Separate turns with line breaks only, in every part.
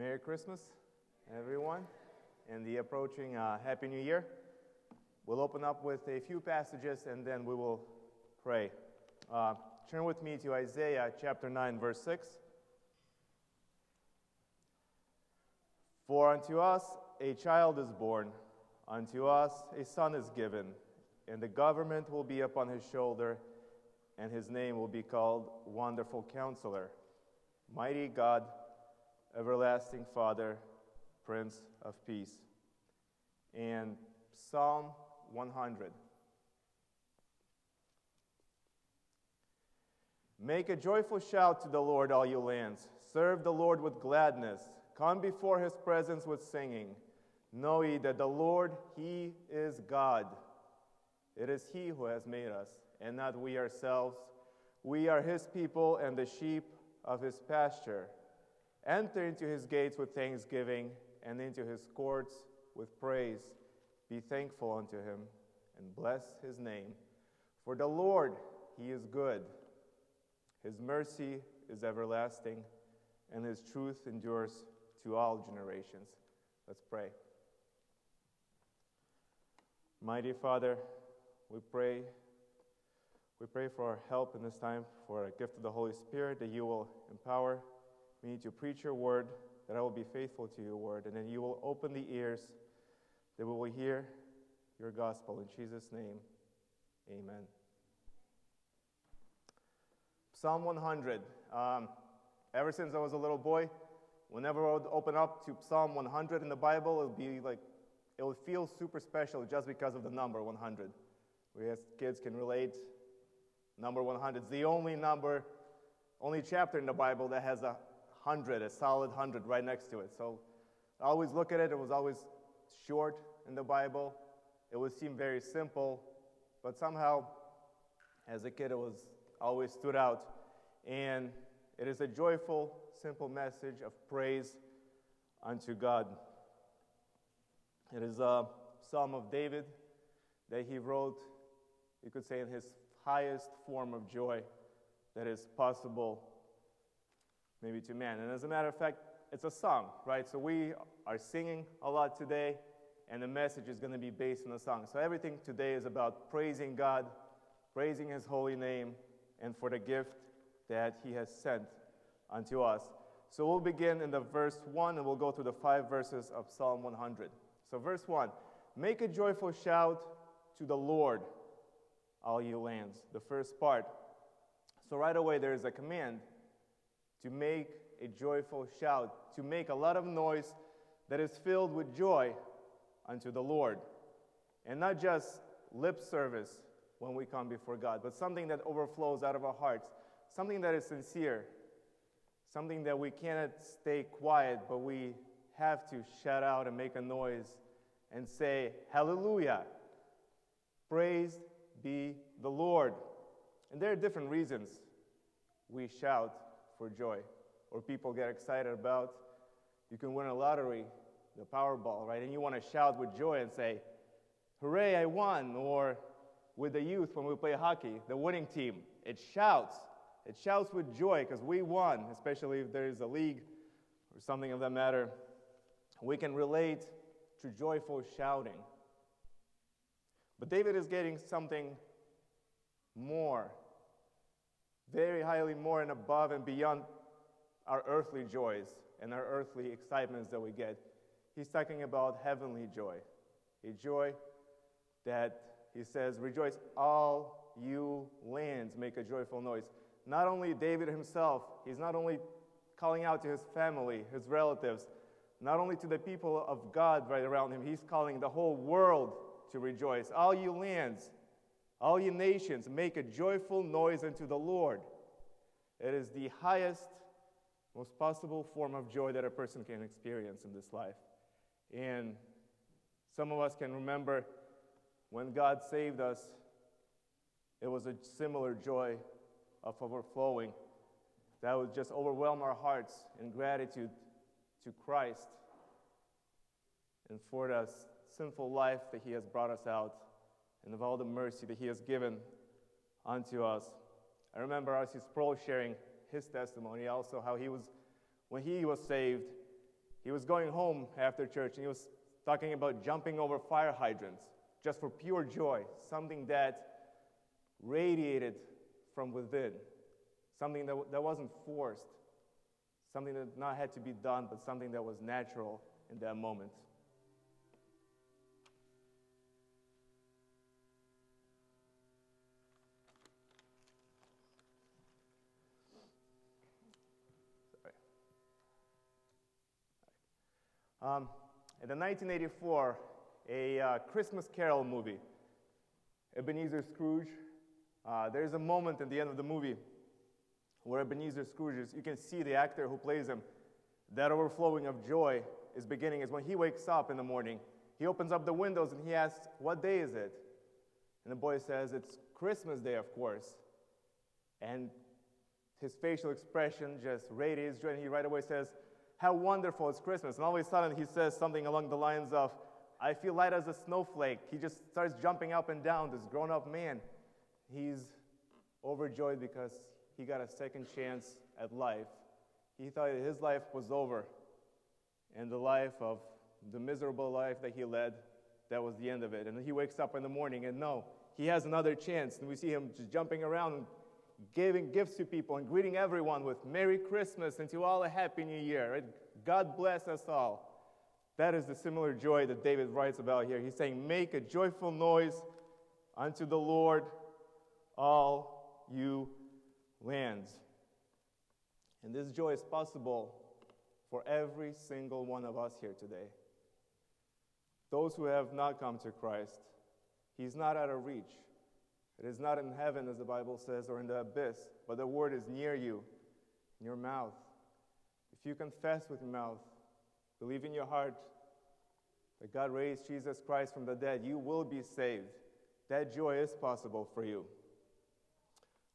Merry Christmas, everyone, and the approaching uh, Happy New Year. We'll open up with a few passages and then we will pray. Uh, turn with me to Isaiah chapter 9, verse 6. For unto us a child is born, unto us a son is given, and the government will be upon his shoulder, and his name will be called Wonderful Counselor, Mighty God Everlasting Father, Prince of Peace. And Psalm 100. Make a joyful shout to the Lord, all you lands. Serve the Lord with gladness. Come before his presence with singing. Know ye that the Lord, he is God. It is he who has made us, and not we ourselves. We are his people and the sheep of his pasture. Enter into his gates with thanksgiving and into his courts with praise. Be thankful unto him and bless his name. For the Lord, he is good. His mercy is everlasting, and his truth endures to all generations. Let's pray. Mighty Father, we pray. We pray for our help in this time, for a gift of the Holy Spirit that you will empower me to preach your word, that I will be faithful to your word, and then you will open the ears that we will hear your gospel. In Jesus' name, amen. Psalm 100. Um, ever since I was a little boy, whenever I would open up to Psalm 100 in the Bible, it would be like, it would feel super special just because of the number 100. We as kids can relate. Number 100 is the only number, only chapter in the Bible that has a hundred, a solid hundred right next to it. So I always look at it, it was always short in the Bible. It would seem very simple, but somehow, as a kid, it was always stood out. And it is a joyful, simple message of praise unto God. It is a psalm of David that he wrote, you could say, in his highest form of joy that is possible maybe to man. And as a matter of fact, it's a song, right? So we are singing a lot today, and the message is going to be based on the song. So everything today is about praising God, praising His holy name, and for the gift that He has sent unto us. So we'll begin in the verse 1 and we'll go through the five verses of Psalm 100. So, verse 1 Make a joyful shout to the Lord, all you lands. The first part. So, right away, there is a command to make a joyful shout, to make a lot of noise that is filled with joy unto the Lord. And not just lip service when we come before God, but something that overflows out of our hearts, something that is sincere, something that we cannot stay quiet, but we have to shout out and make a noise and say, Hallelujah! Praise be the Lord. And there are different reasons we shout for joy or people get excited about. You can win a lottery, the Powerball, right? And you want to shout with joy and say, Hooray, I won! Or with the youth when we play hockey, the winning team, it shouts. It shouts with joy because we won, especially if there's a league or something of that matter. We can relate to joyful shouting. But David is getting something more very highly more and above and beyond our earthly joys and our earthly excitements that we get. He's talking about heavenly joy, a joy that he says, Rejoice, all you lands, make a joyful noise. Not only David himself, he's not only calling out to his family, his relatives, not only to the people of God right around him, he's calling the whole world to rejoice. All you lands, all ye nations, make a joyful noise unto the Lord. It is the highest, most possible form of joy that a person can experience in this life. And some of us can remember when God saved us, it was a similar joy of overflowing that would just overwhelm our hearts in gratitude to Christ and for the sinful life that He has brought us out and of all the mercy that He has given unto us. I remember R.C. Sproul sharing his testimony also, how he was, when he was saved, He was going home after church and he was talking about jumping over fire hydrants just for pure joy, something that radiated from within, something that, that wasn't forced, something that not had to be done, but something that was natural in that moment. Um, in the 1984, a uh, Christmas Carol movie, Ebenezer Scrooge, uh, there's a moment at the end of the movie where Ebenezer Scrooge is, you can see the actor who plays him, that overflowing of joy is beginning is when he wakes up in the morning. He opens up the windows and he asks, What day is it? And the boy says, It's Christmas Day, of course. And his facial expression just radiates joy, and he right away says, how wonderful it's Christmas. And all of a sudden, he says something along the lines of, I feel light as a snowflake. He just starts jumping up and down, this grown up man. He's overjoyed because he got a second chance at life. He thought his life was over, and the life of the miserable life that he led, that was the end of it. And he wakes up in the morning, and no, he has another chance. And we see him just jumping around giving gifts to people and greeting everyone with Merry Christmas and to all a Happy New Year. Right? God bless us all. That is the similar joy that David writes about here. He's saying, Make a joyful noise unto the Lord, all you lands. And this joy is possible for every single one of us here today. Those who have not come to Christ, He's not out of reach. It is not in heaven, as the Bible says, or in the abyss, but the word is near you, in your mouth. If you confess with your mouth, believe in your heart that God raised Jesus Christ from the dead, you will be saved. That joy is possible for you.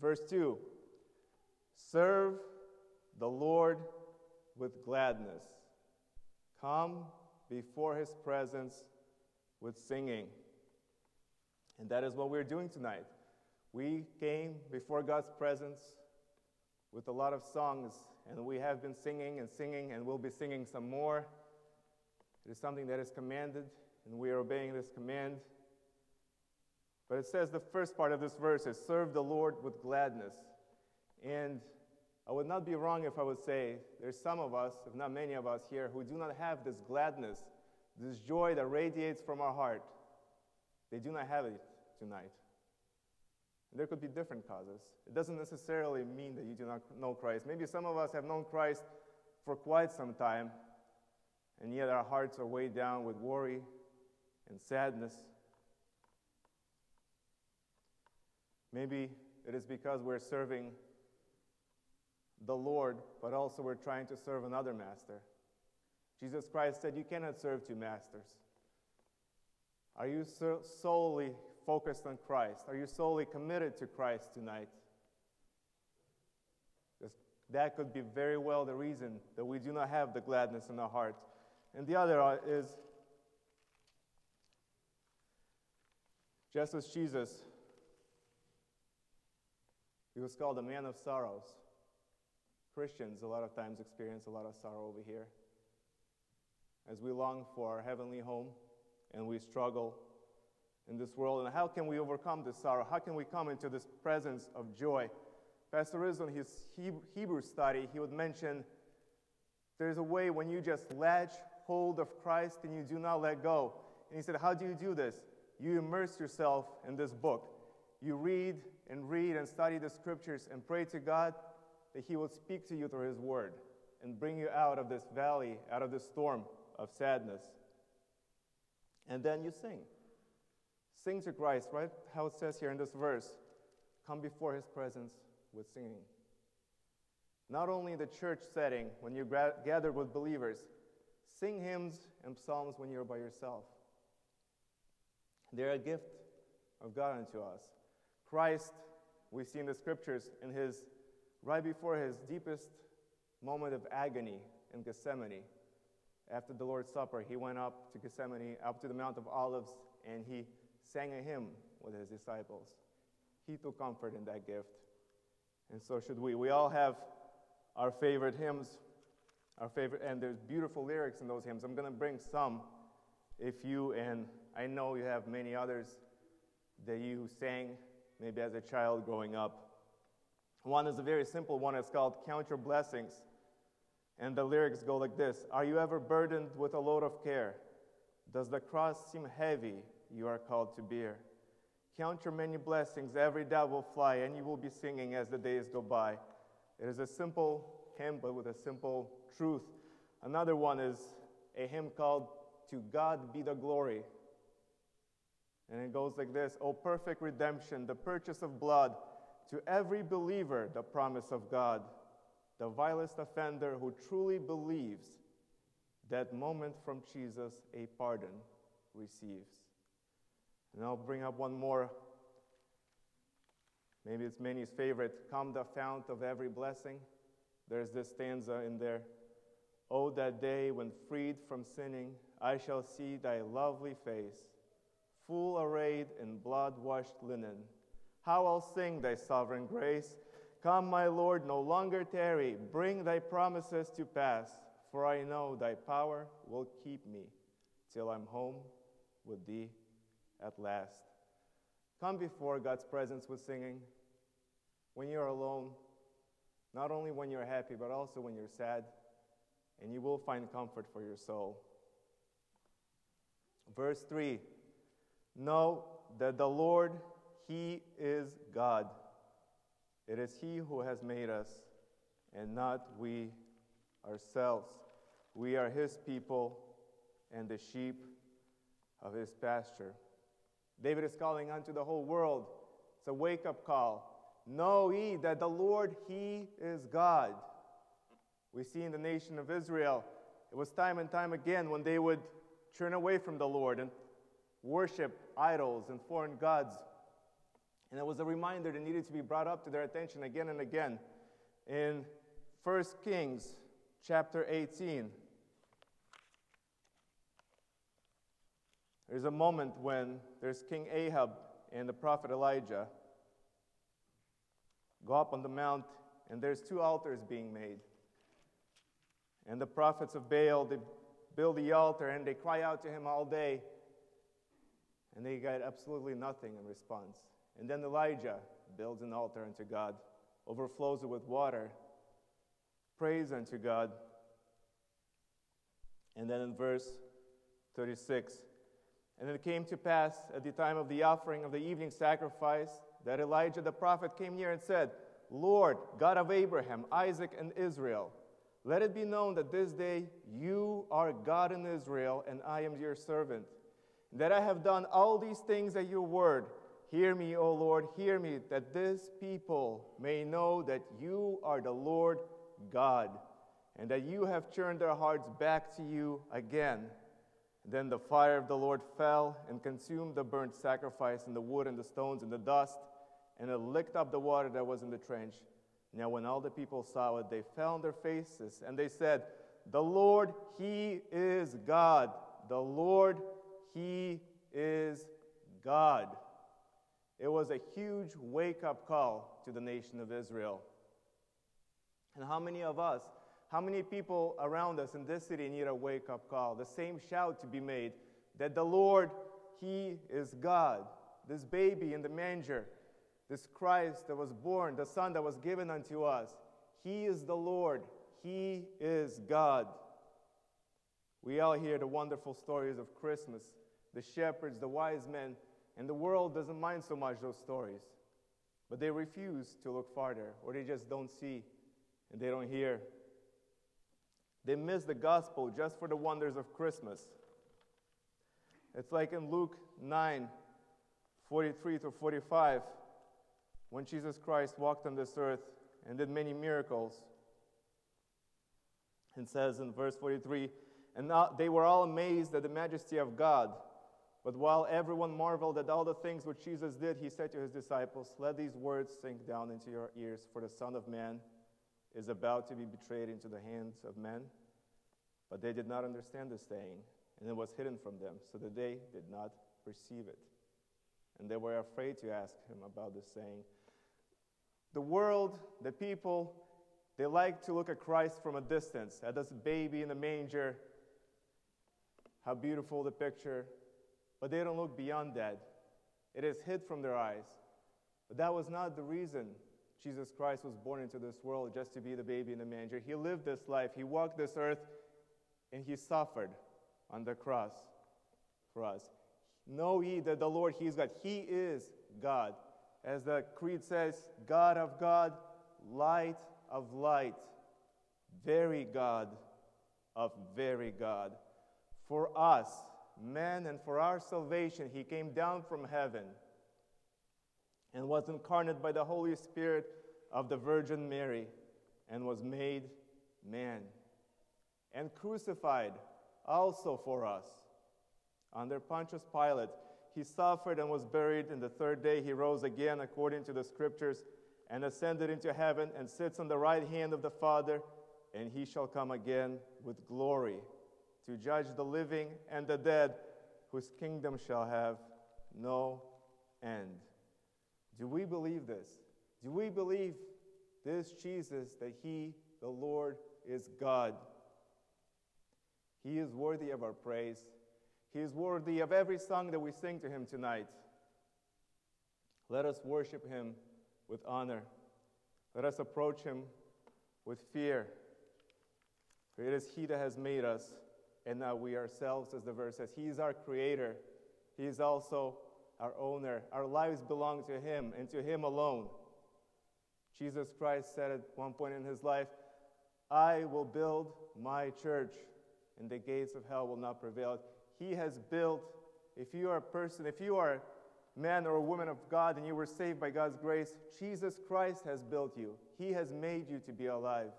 Verse 2 Serve the Lord with gladness. Come before his presence with singing. And that is what we're doing tonight. We came before God's presence with a lot of songs, and we have been singing and singing, and we'll be singing some more. It is something that is commanded, and we are obeying this command. But it says the first part of this verse is serve the Lord with gladness. And I would not be wrong if I would say there's some of us, if not many of us here, who do not have this gladness, this joy that radiates from our heart. They do not have it tonight. There could be different causes. It doesn't necessarily mean that you do not know Christ. Maybe some of us have known Christ for quite some time, and yet our hearts are weighed down with worry and sadness. Maybe it is because we're serving the Lord, but also we're trying to serve another master. Jesus Christ said, You cannot serve two masters. Are you solely focused on Christ? Are you solely committed to Christ tonight? That could be very well the reason that we do not have the gladness in our heart. And the other uh, is just as Jesus, he was called a man of sorrows. Christians, a lot of times, experience a lot of sorrow over here. As we long for our heavenly home, and we struggle in this world. And how can we overcome this sorrow? How can we come into this presence of joy? Pastor Riz, in his Hebrew study, he would mention there's a way when you just latch hold of Christ and you do not let go. And he said, How do you do this? You immerse yourself in this book. You read and read and study the scriptures and pray to God that He will speak to you through His word and bring you out of this valley, out of this storm of sadness and then you sing. Sing to Christ, right? How it says here in this verse come before his presence with singing. Not only in the church setting, when you're gra- gathered with believers, sing hymns and psalms when you're by yourself. They're a gift of God unto us. Christ, we see in the scriptures, in his right before his deepest moment of agony in Gethsemane, after the Lord's Supper, he went up to Gethsemane, up to the Mount of Olives, and he sang a hymn with his disciples. He took comfort in that gift. And so should we. We all have our favorite hymns. our favorite, and there's beautiful lyrics in those hymns. I'm going to bring some if you, and I know you have many others that you sang maybe as a child growing up. One is a very simple one. It's called Count Your Blessings. And the lyrics go like this Are you ever burdened with a load of care? Does the cross seem heavy you are called to bear? Count your many blessings, every doubt will fly, and you will be singing as the days go by. It is a simple hymn, but with a simple truth. Another one is a hymn called To God Be the Glory. And it goes like this O perfect redemption, the purchase of blood, to every believer, the promise of God. The vilest offender who truly believes that moment from Jesus a pardon receives. And I'll bring up one more. Maybe it's many's favorite. Come Thou Fount of Every Blessing. There's this stanza in there. Oh, that day when freed from sinning, I shall see thy lovely face, full arrayed in blood washed linen. How I'll sing thy sovereign grace. Come, my Lord, no longer tarry. Bring thy promises to pass, for I know thy power will keep me till I'm home with thee at last. Come before God's presence with singing when you're alone, not only when you're happy, but also when you're sad, and you will find comfort for your soul. Verse 3 Know that the Lord, He is God. It is He who has made us, and not we ourselves. We are His people and the sheep of His pasture. David is calling unto the whole world. It's a wake up call. Know ye that the Lord, He is God. We see in the nation of Israel, it was time and time again when they would turn away from the Lord and worship idols and foreign gods. And it was a reminder that needed to be brought up to their attention again and again. In 1 Kings chapter 18, there's a moment when there's King Ahab and the prophet Elijah go up on the mount, and there's two altars being made. And the prophets of Baal, they build the altar and they cry out to him all day, and they get absolutely nothing in response. And then Elijah builds an altar unto God, overflows it with water, prays unto God. And then in verse 36, and it came to pass at the time of the offering of the evening sacrifice that Elijah the prophet came near and said, Lord, God of Abraham, Isaac, and Israel, let it be known that this day you are God in Israel, and I am your servant. That I have done all these things at your word. Hear me, O Lord, hear me, that this people may know that you are the Lord God, and that you have turned their hearts back to you again. Then the fire of the Lord fell and consumed the burnt sacrifice, and the wood, and the stones, and the dust and it licked up the water that was in the trench. Now, when all the people saw it, they fell on their faces and they said, The Lord, He is God. The Lord, He is God. It was a huge wake up call to the nation of Israel. And how many of us, how many people around us in this city need a wake up call? The same shout to be made that the Lord, He is God. This baby in the manger, this Christ that was born, the Son that was given unto us, He is the Lord, He is God. We all hear the wonderful stories of Christmas, the shepherds, the wise men, and the world doesn't mind so much those stories. But they refuse to look farther, or they just don't see and they don't hear. They miss the gospel just for the wonders of Christmas. It's like in Luke 9 43 to 45 when Jesus Christ walked on this earth and did many miracles. It says in verse 43 And they were all amazed at the majesty of God. But while everyone marveled at all the things which Jesus did, he said to his disciples, Let these words sink down into your ears, for the Son of Man is about to be betrayed into the hands of men. But they did not understand this saying, and it was hidden from them, so that they did not perceive it. And they were afraid to ask him about this saying. The world, the people, They like to look at Christ from a distance, at this baby in the manger, how beautiful the picture, but they don't look beyond that. It is hid from their eyes. But that was not the reason Jesus Christ was born into this world just to be the baby in the manger. He lived this life, He walked this earth, and He suffered on the cross for us. Know ye that the Lord, He is God. He is God. As the Creed says, God of God, light of light, very God of very God. For us, men, and for our salvation, He came down from heaven and was incarnate by the Holy Spirit of the Virgin Mary and was made man and crucified also for us. Under Pontius Pilate, he suffered and was buried, and the third day he rose again according to the scriptures and ascended into heaven and sits on the right hand of the Father, and he shall come again with glory to judge the living and the dead, whose kingdom shall have no end. Do we believe this? Do we believe this Jesus that he, the Lord, is God? He is worthy of our praise. He is worthy of every song that we sing to him tonight. Let us worship him with honor. Let us approach him with fear. For it is he that has made us, and not we ourselves, as the verse says. He is our creator. He is also our owner. Our lives belong to him and to him alone. Jesus Christ said at one point in his life, I will build my church, and the gates of hell will not prevail. He has built, if you are a person, if you are a man or a woman of God and you were saved by God's grace, Jesus Christ has built you. He has made you to be alive.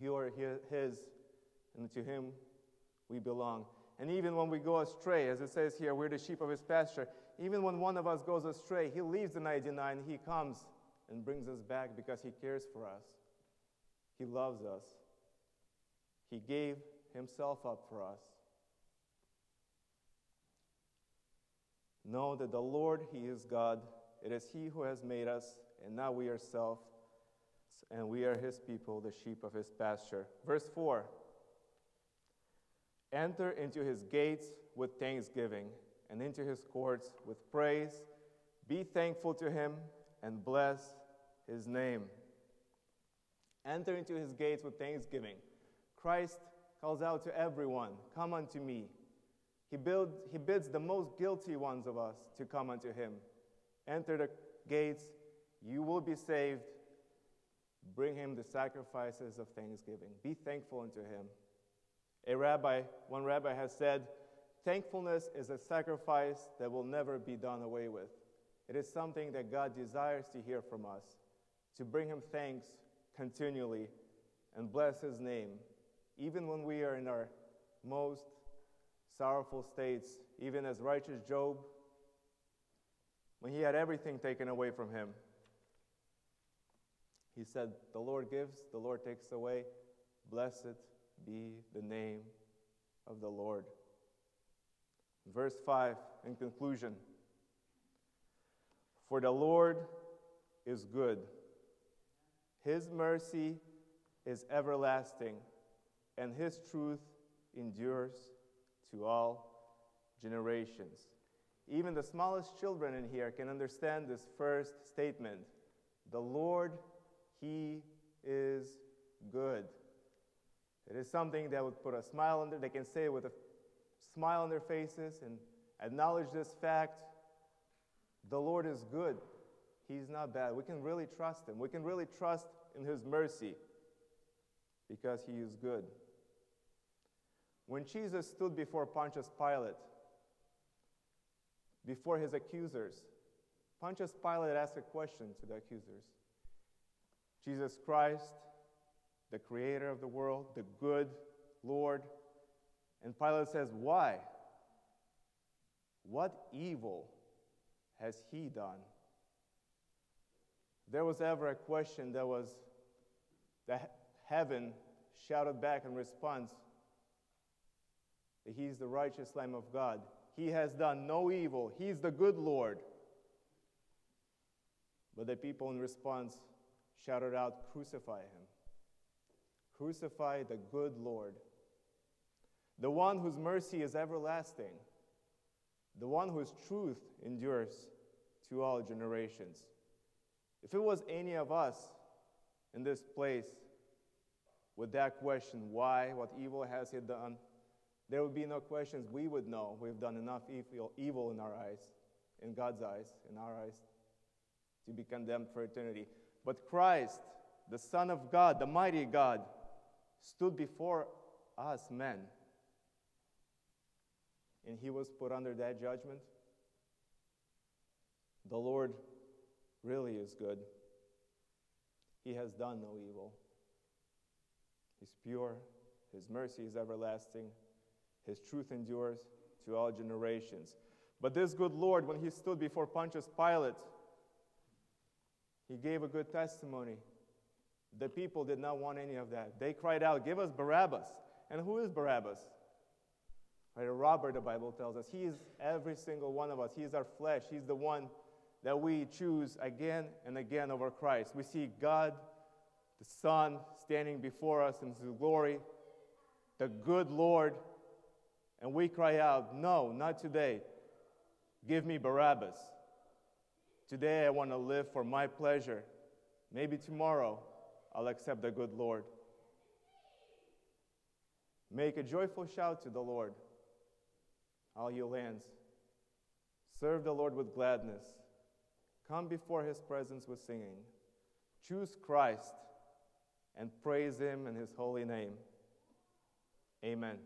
You are His, and to Him we belong. And even when we go astray, as it says here, we're the sheep of His pasture. Even when one of us goes astray, He leaves the 99, He comes and brings us back because He cares for us. He loves us. He gave Himself up for us. Know that the Lord, He is God. It is He who has made us, and not we ourselves. And we are His people, the sheep of His pasture. Verse 4 Enter into His gates with thanksgiving, and into His courts with praise. Be thankful to Him, and bless His name. Enter into His gates with thanksgiving. Christ calls out to everyone, Come unto me. He, build, he bids the most guilty ones of us to come unto him. Enter the gates, you will be saved. Bring him the sacrifices of thanksgiving. Be thankful unto him. A rabbi, one rabbi has said, Thankfulness is a sacrifice that will never be done away with. It is something that God desires to hear from us, to bring him thanks continually and bless his name, even when we are in our most sorrowful states, even as righteous Job, when he had everything taken away from him. He said, The Lord gives, the Lord takes away. Blessed be the name of the Lord. Verse 5, in conclusion For the Lord is good, his mercy is everlasting, and his truth endures to all generations. Even the smallest children in here can understand this first statement The Lord, He is good. It is something that would put a smile on their, they can say it with a smile on their faces and acknowledge this fact. The Lord is good. He's not bad. We can really trust Him. We can really trust in His mercy because He is good. When Jesus stood before Pontius Pilate, before his accusers, Pontius Pilate asked a question to the accusers Jesus Christ, the creator of the world, the good Lord. And Pilate says, Why? What evil has he done? There was ever a question that was that heaven shouted back in response that He's the righteous Lamb of God. He has done no evil. He's the good Lord. But the people, in response, shouted out, Crucify him. Crucify the good Lord, the one whose mercy is everlasting, the one whose truth endures to all generations. If it was any of us in this place with that question, why, what evil has he done, there would be no questions. We would know we've done enough evil, evil in our eyes, in God's eyes, in our eyes, to be condemned for eternity. But Christ, the Son of God, the mighty God, stood before us men. And he was put under that judgment. The Lord really is good. He has done no evil. He's pure. His mercy is everlasting. His truth endures to all generations. But this good Lord, when he stood before Pontius Pilate, he gave a good testimony. The people did not want any of that. They cried out, Give us Barabbas. And who is Barabbas? Right, a robber, the Bible tells us. He is every single one of us. He is our flesh. He's the one that we choose again and again over Christ. We see God, the Son, standing before us in His glory, the good Lord, and we cry out, No, not today. Give me Barabbas. Today I want to live for my pleasure. Maybe tomorrow I'll accept the good Lord. Make a joyful shout to the Lord, all you lands. Serve the Lord with gladness. Come before his presence with singing. Choose Christ and praise him in his holy name. Amen.